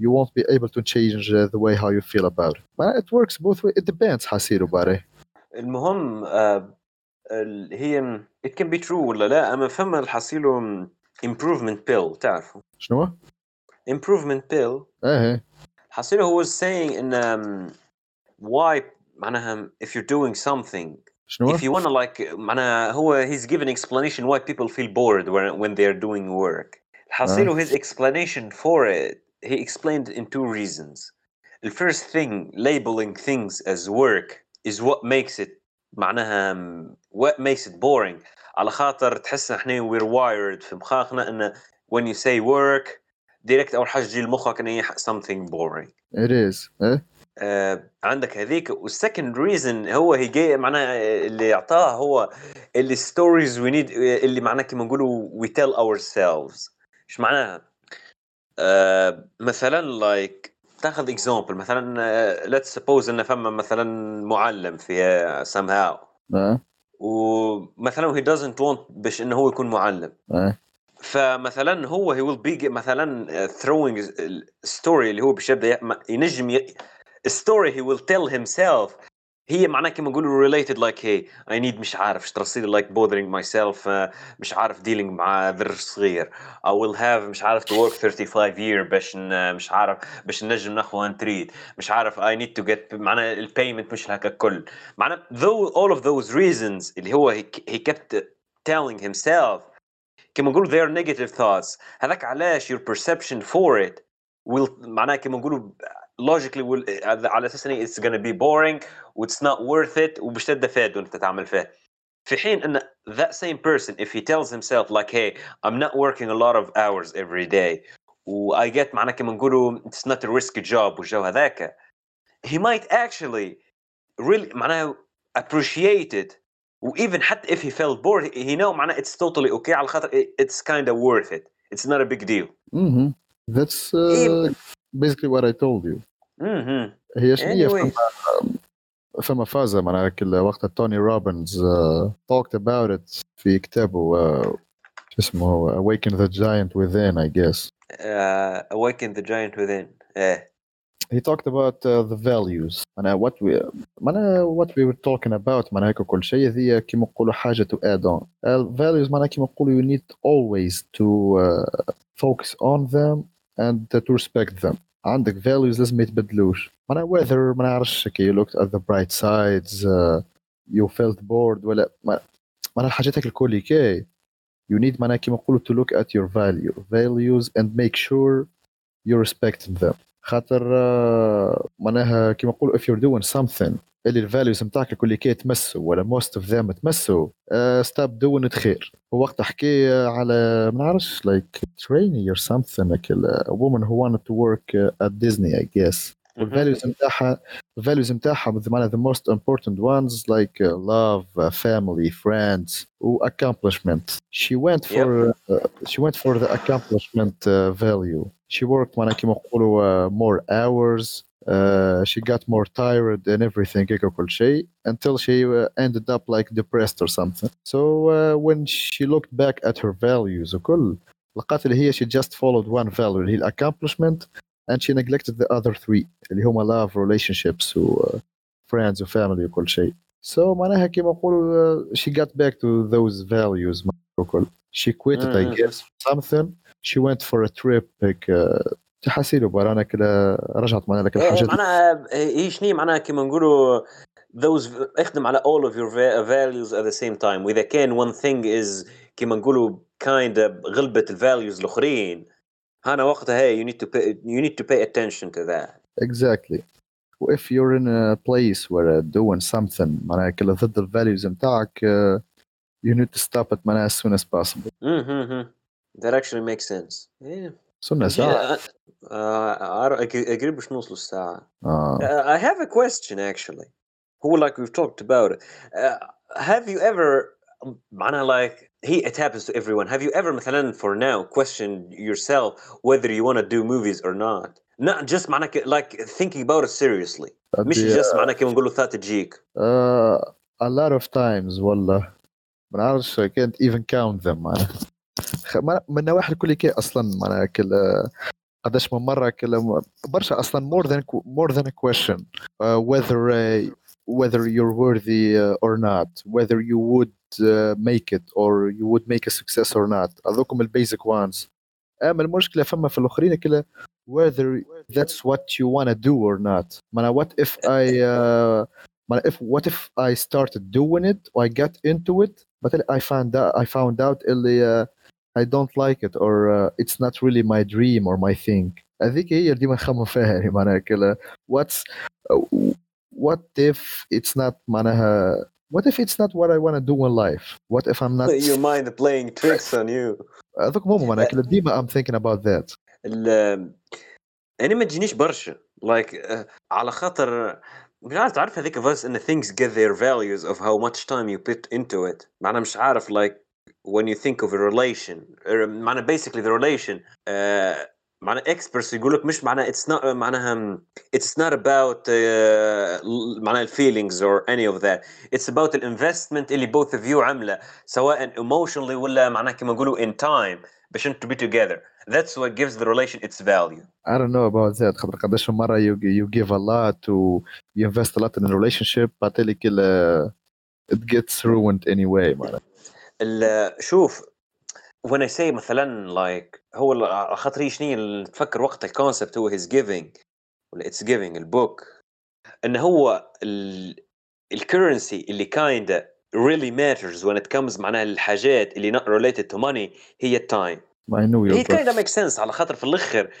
you won't be able to change uh, the way how you feel about it معناها it works both ways it depends حسيرو باري المهم آه، ال- هي it can be true ولا لا اما فما الحصيله improvement pill تعرفوا شنو؟ improvement pill ايه حصيله هو was saying ان um, why معناها if you're doing something شنو؟ if you wanna like معناها هو he's giving explanation why people feel bored when, when they're doing work حصيله his explanation for it he explained in two reasons the first thing labeling things as work is what makes it معناها um, what makes it boring على خاطر تحس احنا we're wired في مخاخنا ان when you say work direct اول حاجه تجي لمخك ان هي something boring it is ايه آه، عندك هذيك والسكند ريزن هو هي جاي معناها اللي اعطاه هو اللي ستوريز وي نيد اللي معناها كما نقولوا وي تيل اور سيلفز ايش معناها؟ آه مثلا لايك تاخذ اكزامبل مثلا ليتس سبوز انه فما مثلا معلم في somehow. آه. ومثلا هي doesn't want باش إنه هو يكون معلم. فمثلا هو هي will be مثلا throwing story اللي هو باش يبدا ينجم ي... story he will tell himself هي معناها كما نقولوا related like hey I need مش عارف ايش ترصيلي like bothering myself uh, مش عارف dealing مع ذر صغير I will have مش عارف to work 35 year باش ن- مش عارف باش نجم ناخذ ان تريد مش عارف I need to get معناها البيمنت مش هكا كل معناها though all of those reasons اللي هو he, he kept telling himself كما نقولوا they are negative thoughts هذاك علاش your perception for it will معناها كما نقولوا logically will على اساس إن it's gonna be boring و it's not worth it وباش تبدا فاد وانت تعمل فيه في حين ان that same person if he tells himself like hey I'm not working a lot of hours every day و I get معناها كما نقولوا it's not a risky job والجو هذاك he might actually really معناها appreciate it و even حتى if he felt bored he know معناها it's totally okay على خاطر it- it's kind of worth it it's not a big deal مهم. That's uh, إيه. basically what I told you مهم. هي شنو هي anyway فما فما فازة معناها كل وقت توني روبنز uh, talked about it في كتابه uh, شو اسمه هو Awaken the Giant Within I guess uh, awaken the giant within ايه he talked about uh, the values معناها what we معناها what we were talking about معناها هيك كل شيء هذه كيما نقولوا حاجة to add on uh, values معناها كيما نقولوا you need always to uh, focus on them and to respect them عندك values لازم ما يتبدلوش معناها whether ما نعرفش كي you looked at the bright sides uh, you felt bored ولا ما- معناها الحاجات هيك الكل كي you need معناها كيما نقولوا to look at your value values and make sure you respect them خاطر آه، معناها كيما نقولوا if you're doing something اللي الفاليوز نتاعك الكليكيه تمسوا ولا موست اوف ذيم تمسوا ستاب دوين خير. وقت حكي آه، على ما نعرفش لايك تريني اور سمثينغ وومن هو wanted تو ورك ات ديزني اي جيس والفاليوز نتاعها الفاليوز نتاعها معناها the most important ones like uh, love uh, family friends و accomplishment she went for uh, she went for the accomplishment uh, value she worked معناها كيما نقولوا uh, more hours uh, she got more tired and everything هيك كل شيء until she uh, ended up like depressed or something so uh, when she looked back at her values وكل لقات اللي هي she just followed one value اللي هي ال accomplishment and she neglected the other three اللي هما love relationships و uh, friends و family وكل شيء so معناها كيما نقولوا uh, she got back to those values وكل she quit it I Mhm. guess something she went for a trip هيك uh, تحسيله برانا كده رجعت معناها لك إيه، الحاجات معناها هي شنو معناها كما نقولوا those اخدم على all of your va- values at the same time واذا كان one thing is كما نقولوا kind of غلبت الفاليوز الاخرين هنا وقتها هي you need to pay you need to pay attention to that exactly if you're in a place where uh, doing something معناها كده ضد الفاليوز نتاعك uh, you need to stop it معناها as soon as possible mm-hmm. that actually makes sense yeah سنة ساعة uh, اقرب باش نوصلوا الساعه آه. Uh, I have a question actually. Who like we've talked about it. Uh, have you ever معناها like he it happens to everyone. Have you ever مثلا for now questioned yourself whether you want to do movies or not? Not just معناها ك- like thinking about it seriously. مش أدي- just معناها كيما نقولوا ثلاثة تجيك. uh, a lot of times والله ما نعرفش I can't even count them معناها خ- ما- من النواحي الكل كي اصلا معناها كل قداش من مره كل برشا اصلا more than more than a question uh, whether uh, whether you're worthy uh, or not whether you would uh, make it or you would make a success or not هذوكم البيزك ones اما المشكله فما في الاخرين كلها whether that's what you want to do or not معناها what if I uh, معناها if what if I started doing it or I got into it but I found out I found out اللي uh, I don't like it or uh, it's not really my dream or my thing هذيك هي اللي ديما نخمم فيها يعني معناها كلا what's uh, what if it's not معناها what if it's not what I want to do in life what if I'm not Your mind playing tricks on you. هذوك هما معناها كلا ديما I'm thinking about that ال- انا ما تجينيش برشا لايك like, uh, على خاطر مش عارف تعرف هذيك بس ان things get their values of how much time you put into it معناها مش عارف like when you think of a relation uh, معناها basically the relation uh, معناها اكسبرتس يقول لك مش معناها اتس نوت معناها اتس نوت اباوت معناها الفيلينجز اور اني اوف ذات اتس اباوت الانفستمنت اللي بوث اوف يو عامله سواء ايموشنالي ولا معناها كما نقولوا ان تايم باش انتم بي توجذر That's what gives the relation its value. I don't know about that خاطر قداش من مرة you, you give a lot و you invest a lot in a relationship بعتلي كل it gets ruined anyway معناها ال- شوف when I say مثلا like هو على خاطري شنو تفكر وقت الكونسبت هو his giving ولا it's giving البوك. إن هو الكرنسي اللي كايند ريلي ماترز when it comes معناها الحاجات اللي not related تو ماني هي التايم هي كايند ميك سنس على خاطر في الآخر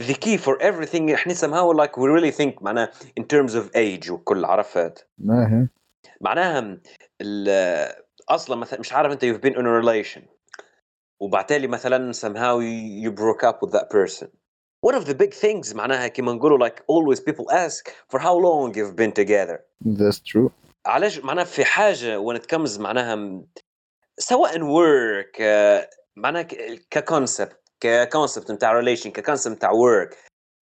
the key for everything إحنا somehow like we really think معناها in terms of age وكل عرفت؟ معناها أصلا مثلا مش عارف أنت you've been in a relation. وبعتالي مثلا somehow you broke up with that person one of the big things معناها كما نقولوا like always people ask for how long you've been together That's true. علاش معناها في حاجه when it comes معناها م- سواء work آه، معناها ككونسبت ككونسبت نتاع relation ككونسبت نتاع work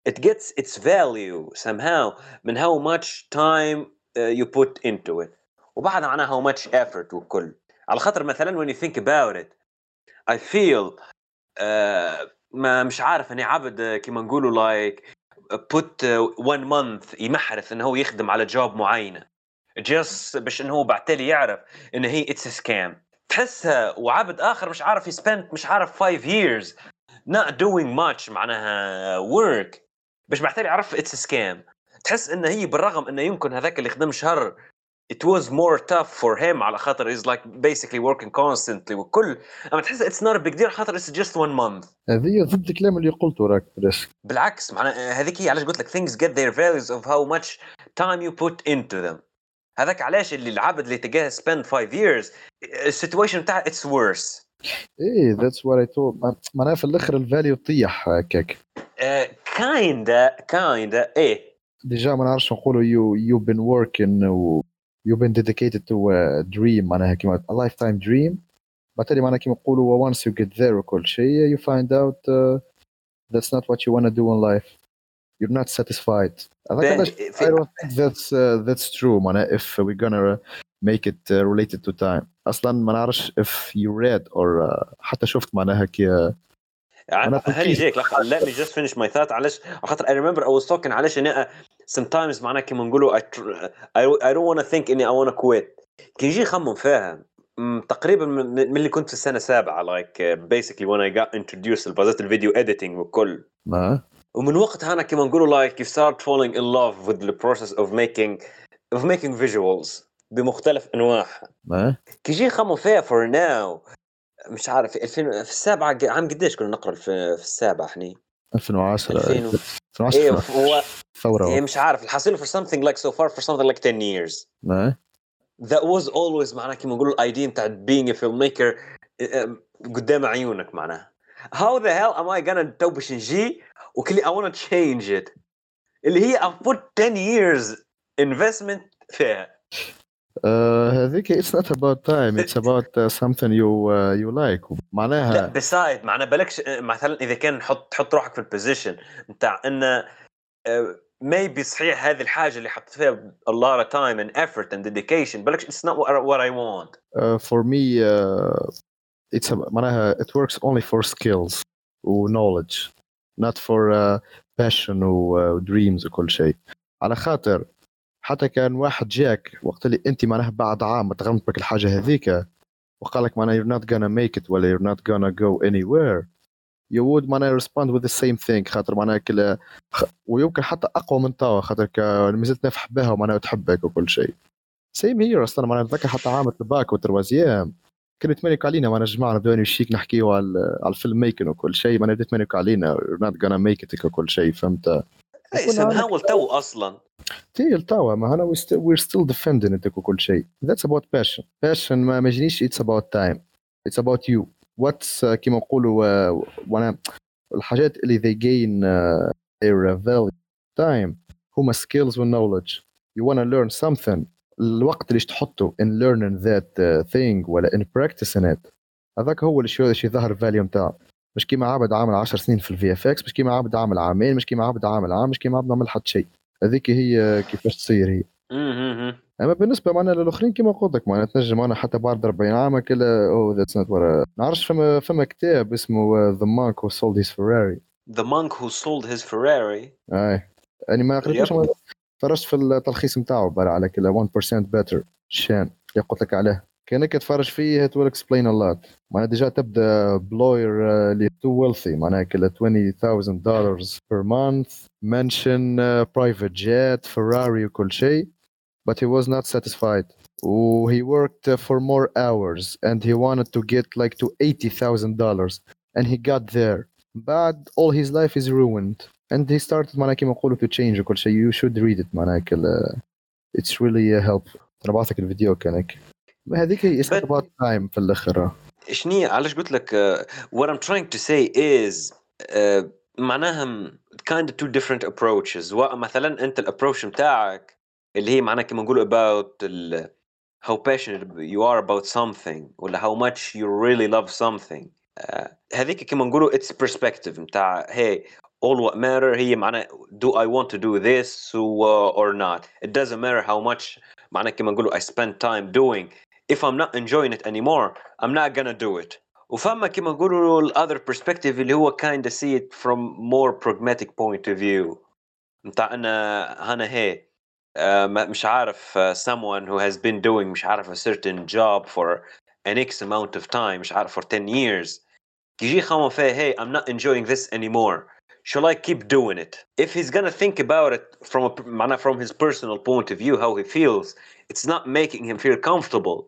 it gets its value somehow من how much time uh, you put into it وبعد معناها how much effort وكل على خاطر مثلا when you think about it I feel uh, ما مش عارف أني عبد آه، كيما نقولوا put uh, one month يمحرث إنه هو يخدم على جوب معينة. just باش إنه هو بعتالي يعرف ان هي اتس سكام تحسها وعبد آخر مش عارف يسبند مش عارف 5 years not doing much معناها work. باش بعتالي يعرف اتس سكام تحس ان هي بالرغم إنه يمكن هذاك اللي خدم شهر it was more tough for him على خاطر he's like basically working constantly وكل اما تحس it's not a big deal خاطر it's just one month هذه ضد الكلام اللي قلته راك بريسك بالعكس معناها هذيك هي علاش قلت لك things get their values of how much time you put into them هذاك علاش اللي العبد اللي تلقاه spend 5 years السيتويشن بتاع it's worse ايه that's what I told معناها في الاخر الفاليو تطيح هكاك uh, kinda kinda ايه ديجا ما نعرفش نقولوا you you've been working و you've been dedicated to a dream معناها كيما a lifetime dream بعتالي معناها كيما نقولوا once you get there وكل شيء you find out uh, that's not what you want to do in life you're not satisfied هذاك بان- علاش I في- don't think that's uh, that's true معناها if we're gonna make it uh, related to time اصلا ما نعرفش if you read or uh, حتى شفت معناها كي أنا في هاني الكيس. جايك لحظة let me just finish my thought علاش على خاطر I remember I was talking علاش اني sometimes معناها كيما نقولوا I, I, don't want to think إني I want to quit. كي نجي نخمم فيها تقريبا من اللي كنت في like uh, basically when I got introduced لبازات الفيديو editing وكل. ما. ومن وقتها أنا كيما نقولوا like you start falling in love with the process of making of making visuals بمختلف أنواعها. كي يجي نخمم فيها for now مش عارف في 2000 في السابعة عام قديش كنا نقرأ في, في السابعة إحنا؟ 2010 2000 و- 2010 إيه هو الثورة إيه مش عارف الحاصل for something like so far for something like 10 years ما that was always معناها كيما نقولوا الايديا بتاع being a filmmaker آه، قدام عيونك معناها how the hell am I gonna تو باش نجي وكلي I wanna change it اللي هي I've put 10 years investment فيها آه، هذيك it's not about time it's about uh, something you uh, you like لا معناها بسايد معناها بالكش مثلا اذا كان حط تحط روحك في البوزيشن نتاع ان maybe صحيح هذه الحاجه اللي حطيت فيها a lot of time and effort and dedication بالكش it's not what I- what I want uh, for me uh, it's a, معناها it works only for skills و knowledge not for uh, passion و uh, dreams وكل شيء على خاطر حتى كان واحد جاك وقت اللي أنت معناها بعد عام تغمت بك الحاجة هذيك وقال لك معناها you're not gonna make it ولا you're not gonna go anywhere. You would معناها respond with the same thing خاطر معناها كلا خ- ويمكن حتى أقوى من توا خاطر ك- ما زلت نفح بها ومعناها تحبك وكل شيء. سيم هير أصلا معناها نتذكر حتى عام التباك والتروازيام. كانوا يتمنيك علينا وأنا جماعة نبداو وشيك نحكيو على على الفيلم ميكن وكل شيء نبدا يتمنيك علينا you're not gonna make it وكل شيء فهمت؟ اي يكون عندك- somehow تو أصلا. تي توا ما still, we're still defending it وكل شيء. That's about passion. Passion ما ما يجينيش it's about time. It's about you. What's uh, كيما نقولوا uh, وأنا الحاجات اللي they gain uh, their value time. هما skills و knowledge. You wanna learn something. الوقت اللي تحطه in learning that uh, thing ولا in practicing it. هذاك هو اللي شي ظهر الفاليو نتاعه مش كيما عبد عامل 10 سنين في الفي اف إكس مش كيما عبد عامل عامين مش كيما عبد عامل عام مش كيما عبد عمل حتى شيء. هذيك هي كيفاش تصير هي. أما بالنسبة معنا للآخرين كيما قلت لك معناها تنجم أنا حتى بعد 40 عام كلا أو ذاتس نوت ورا. نعرفش فما فما كتاب اسمه ذا مانك هو سولد هيز فيراري The monk who sold his Ferrari أي. يعني ما قريتوش يب. ما فرجت في التلخيص نتاعو برا على كلا 1% better. شان. اللي قلت لك عليه. كانك تفرج فيه it will explain a lot معناها ديجا تبدا بلوير اللي تو wealthy معناها كلا 20000 دولار per month mention uh, private jet Ferrari وكل شيء but he was not satisfied و he worked uh, for more hours and he wanted to get like to 80000 dollars and he got there بعد all his life is ruined and he started معناها كيما نقولوا to change وكل شيء you should read it معناها كلا it's really uh, helpful انا بعثك الفيديو كانك هذيك هي ارتباط تايم في الآخر شنو علاش قلت لك وات ام تراينغ تو سي از معناها كايند تو ديفرنت ابروتشز مثلا أنت الابروتش نتاعك اللي هي معناها كما نقولوا اباوت هاو باشن يو ار اباوت سمثينغ ولا هاو ماتش يو ريلي لاف سمثينغ هذيك كما نقولوا اتس بيرسبكتيف نتاع هي all what matter هي معناها do I want to do this or not. It doesn't matter how much معناها كما نقولوا I spend time doing. if I'm not enjoying it anymore I'm not gonna do it وفما كما نقولوا ال other perspective اللي هو kind of see it from more pragmatic point of view متاع ان انا هي آه، ما- مش عارف آه، someone who has been doing مش عارف a certain job for an x amount of time مش عارف for 10 years يجي يخمم فيها hey I'm not enjoying this anymore shall I keep doing it if he's gonna think about it from a معناها from his personal point of view how he feels it's not making him feel comfortable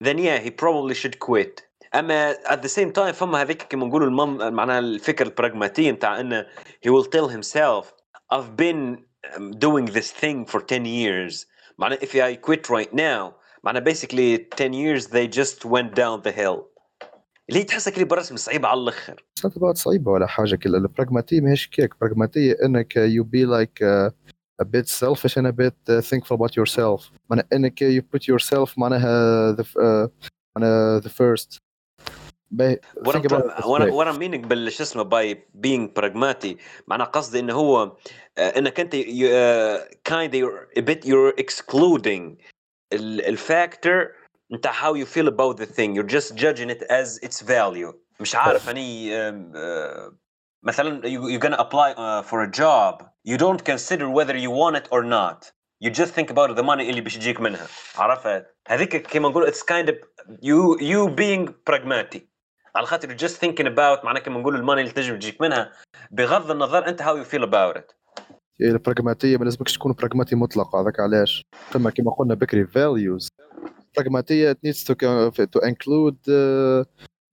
then yeah he probably should quit اما at the same time فما هذيك كما نقولوا المن... معناها الفكره البراغماتيه نتاع انه he will tell himself I've been um, doing this thing for 10 years معناها if I quit right now معناها basically 10 years they just went down the hill اللي هي تحسها كلي بالرسم صعيبه على الآخر it's not about صعيبه ولا حاجة كلا البراغماتيه ماهيش كيك البراغماتيه انك you be like uh, a bit selfish and a bit uh, thankful about yourself معناها انك you put yourself معناها the, uh, معناها the first what I'm meaning بال شو اسمه by being pragmatic معناها قصدي انه هو آه، انك انت you, uh, kind of you're, a bit you're excluding ال- الفاكتور نتاع how you feel about the thing you're just judging it as its value مش عارف اني آم، آه، مثلا you, you're gonna apply uh, for a job you don't consider whether you want it or not you just think about the money اللي باش يجيك منها عرفت هذيك كما نقول it's kind of you you being pragmatic على خاطر you're just thinking about معناها كما نقول الماني اللي تنجم تجيك منها بغض النظر انت how you feel about it هي البراغماتيه ما لازمكش تكون براغماتي مطلق هذاك علاش ثم كما قلنا بكري values براغماتيه it needs to, to include uh,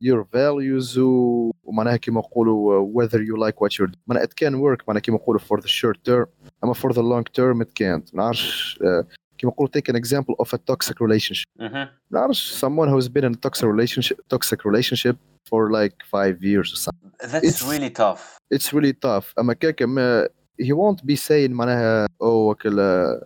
your values و- ومعناها كما نقولوا uh, whether you like what you're doing معناها it can work معناها كما نقولوا for the short term اما for the long term it can't ما نعرفش uh, كما نقولوا take an example of a toxic relationship مهم. ما نعرفش someone who's been in a toxic relationship toxic relationship for like five years or something that's It's- really tough it's really tough اما كاكا ما he won't be saying معناها oh وكل is-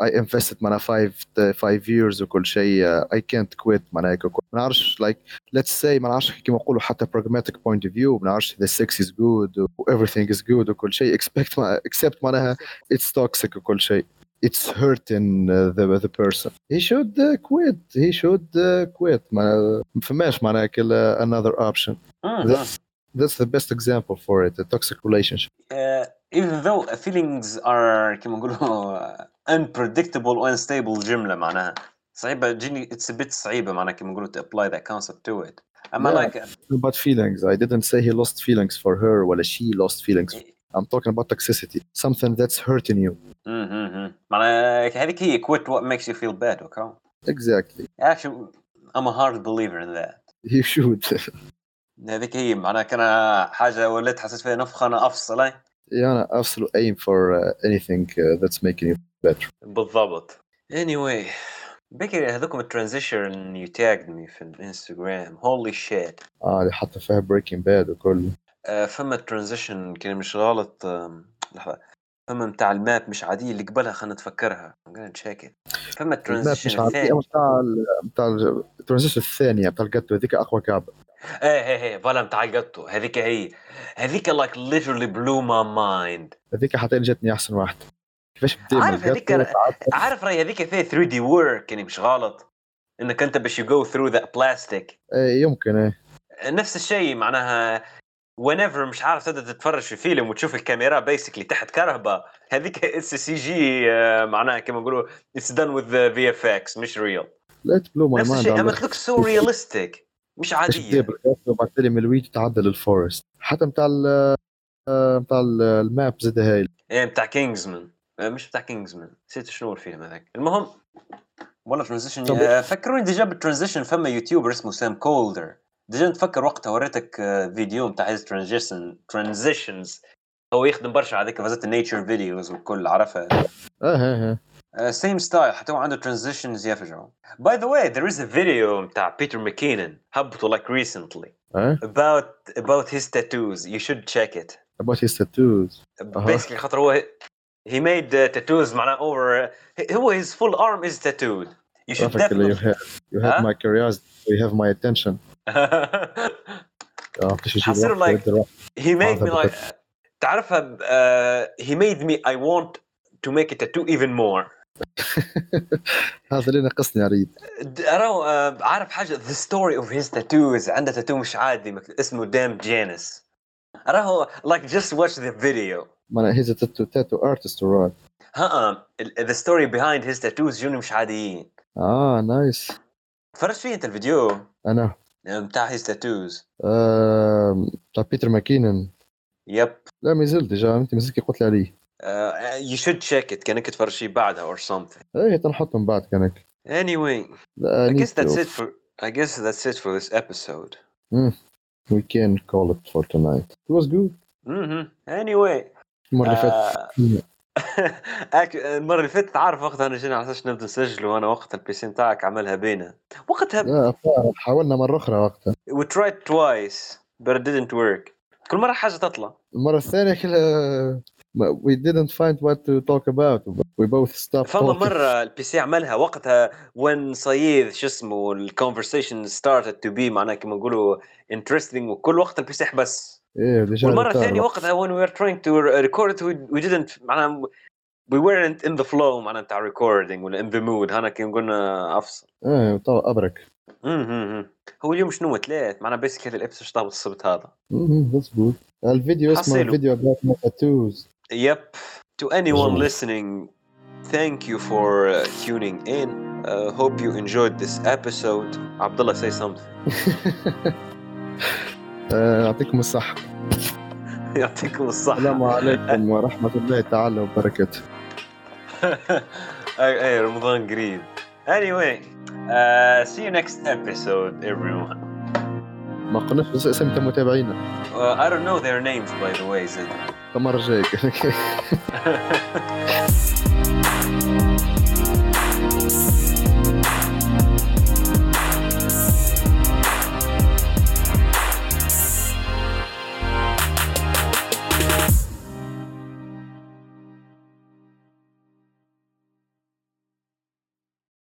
I invested معناها five five years وكل شيء uh, I can't quit معناها هيك وكل- ما نعرفش like let's say ما نعرفش كيما نقولوا حتى pragmatic point of view ما نعرفش the sex is good و everything is good وكل شيء expect مع- except معناها it's toxic وكل شيء it's hurting uh, the the person he should uh, quit he should uh, quit ما ما فماش معناها كل another option مهم. that's that's the best example for it a toxic relationship uh, even though feelings are كما نقولوا uh, unpredictable و unstable جملة معناها صعيبة جيني it's a bit صعيبة معناها كما نقولوا to apply that concept to it أما Yeah. like about feelings. I didn't say he lost feelings for her ولا she lost feelings. I'm talking about toxicity. Something that's hurting you. مهم. معناها هذيك هي quit what makes you feel bad okay Exactly. actually I'm a hard believer in that You should. هذيك هي معناها كان حاجة وليت حسيت فيها نفخة أنا أفصل أي yeah, absolute aim for uh, anything uh, that's making you better. بالضبط anyway بكري هذوكم الترانزيشن يو تاجد مي في الانستغرام هولي شيت اه اللي حتى فيها breaking bad وكل فما ترانزيشن كان مش غلط آم، لحظة فما متاع الماب مش عادية اللي قبلها خلينا نتفكرها. نشيك فما الترانزيشن الثاني؟ ال- بتاع الترانزيشن الثانية بتاع الجاتو هذيك أقوى كعبة. إيه إيه إيه فوالا متاع الجاتو. هذيك هي. هذيك لايك literally blew my mind. هذيك حتى جاتني أحسن واحدة كيفاش بدي عارف هذيك عارف راي هذيك فيها 3 دي ورك يعني مش غلط. إنك أنت باش يو ثرو ذا بلاستيك إيه، يمكن إيه. نفس الشيء معناها whenever مش عارف تبدأ تتفرج في فيلم وتشوف الكاميرا بيسكلي تحت كرهبه هذيك اتس سي جي معناها كما نقولوا اتس دان وذ في اف إكس مش ريل لا تبلو ماي نفس الشيء. تلوك سو رياليستيك مش عادية. وبعد تالي من الويت تعدى للفورست حتى بتاع ال بتاع ال- الماب زاد هايل. إيه بتاع كينجزمان مش بتاع كينجزمان نسيت شنو الفيلم هذاك. المهم والله ترانزيشن فكروني ديجا بالترانزيشن فما يوتيوبر اسمه سام كولدر ديجا نتفكر وقتها وريتك آه، فيديو نتاع هيز ترانزيشنز هو يخدم برشا على ذيك فازت النيتشر فيديوز والكل عرفها؟ آه آه, آه. آه، سيم ستايل حتى هو عنده ترانزيشنز يفجعوا باي ذا واي ذير از ا فيديو نتاع بيتر ماكينن هبطوا لايك ريسنتلي اباوت اباوت هيز تاتوز يو شود تشيك ات اباوت هيز تاتوز basically خاطر هو هي ميد تاتوز معناها اوفر هو هيز فول ارم از tattooed. You should definitely you have, you have huh? my curiosity. You have my attention. حصير واحد like- يد الواحد. he made me هذا like تعرفها uh, he made me I want to make a tattoo even more هذا اللي ناقصني اريد د- راهو آه، عارف حاجه the story of his tattoos عنده تاتو مش عادي مكتوب اسمه دام جانس راهو like just watch the video معناها هيز تاتو تاتو ارتست راد ها ال- the story behind his tattoos جوني مش عاديين اه نايس فرجت فيه انت الفيديو انا بتاع his tattoos آه، بتاع بيتر ماكينن يب لا ما زلت ديجا انت مازلت كي قلت لي عليه uh, you should check it كانك تفرج شي بعدها or something ايه تنحط من بعد كانك anyway لا I need guess that's to- it for I guess that's it for this episode we can call it for tonight it was good mm-hmm. anyway المره اللي فاتت المرة اللي فاتت عارف وقتها أنا جينا على أساس نبدا نسجل وأنا وقت البي سي نتاعك عملها بينا. وقتها حاولنا مرة أخرى وقتها. We tried twice but it didn't work. كل مرة حاجة تطلع. المرة الثانية كلها we didn't find what to talk about. We both stopped فما. مرة البي سي عملها. وقتها when صيد شو اسمه الكونفرسيشن started to be معناها كما نقولوا interesting. وكل وقت البي سي حبس ايه ديجا والمرة retard. الثانية وقتها when we were trying to record it we, we didn't معناها we weren't in the flow معناها بتاع recording ولا in the mood هنا كي قلنا افصل ايه طبعا ابرك مهم. هو اليوم شنو ثلاث معناها بيسكلي الابس اشتغل السبت هذا مهم، that's good الفيديو اسمه حصيله. فيديو about my tattoos Yep. To anyone Mm. listening, thank you for uh, tuning in. Uh, hope you enjoyed this episode. Abdullah, say something. آه، يعطيكم الصحة يعطيكم الصحة. السلام عليكم ورحمة الله تعالى وبركاته hey, رمضان قريب. Anyway, uh, see you next episode, everyone. ما قلناش بس اسم متابعينا Uh, I don't know their names, by the way, Zed. المرة الجاية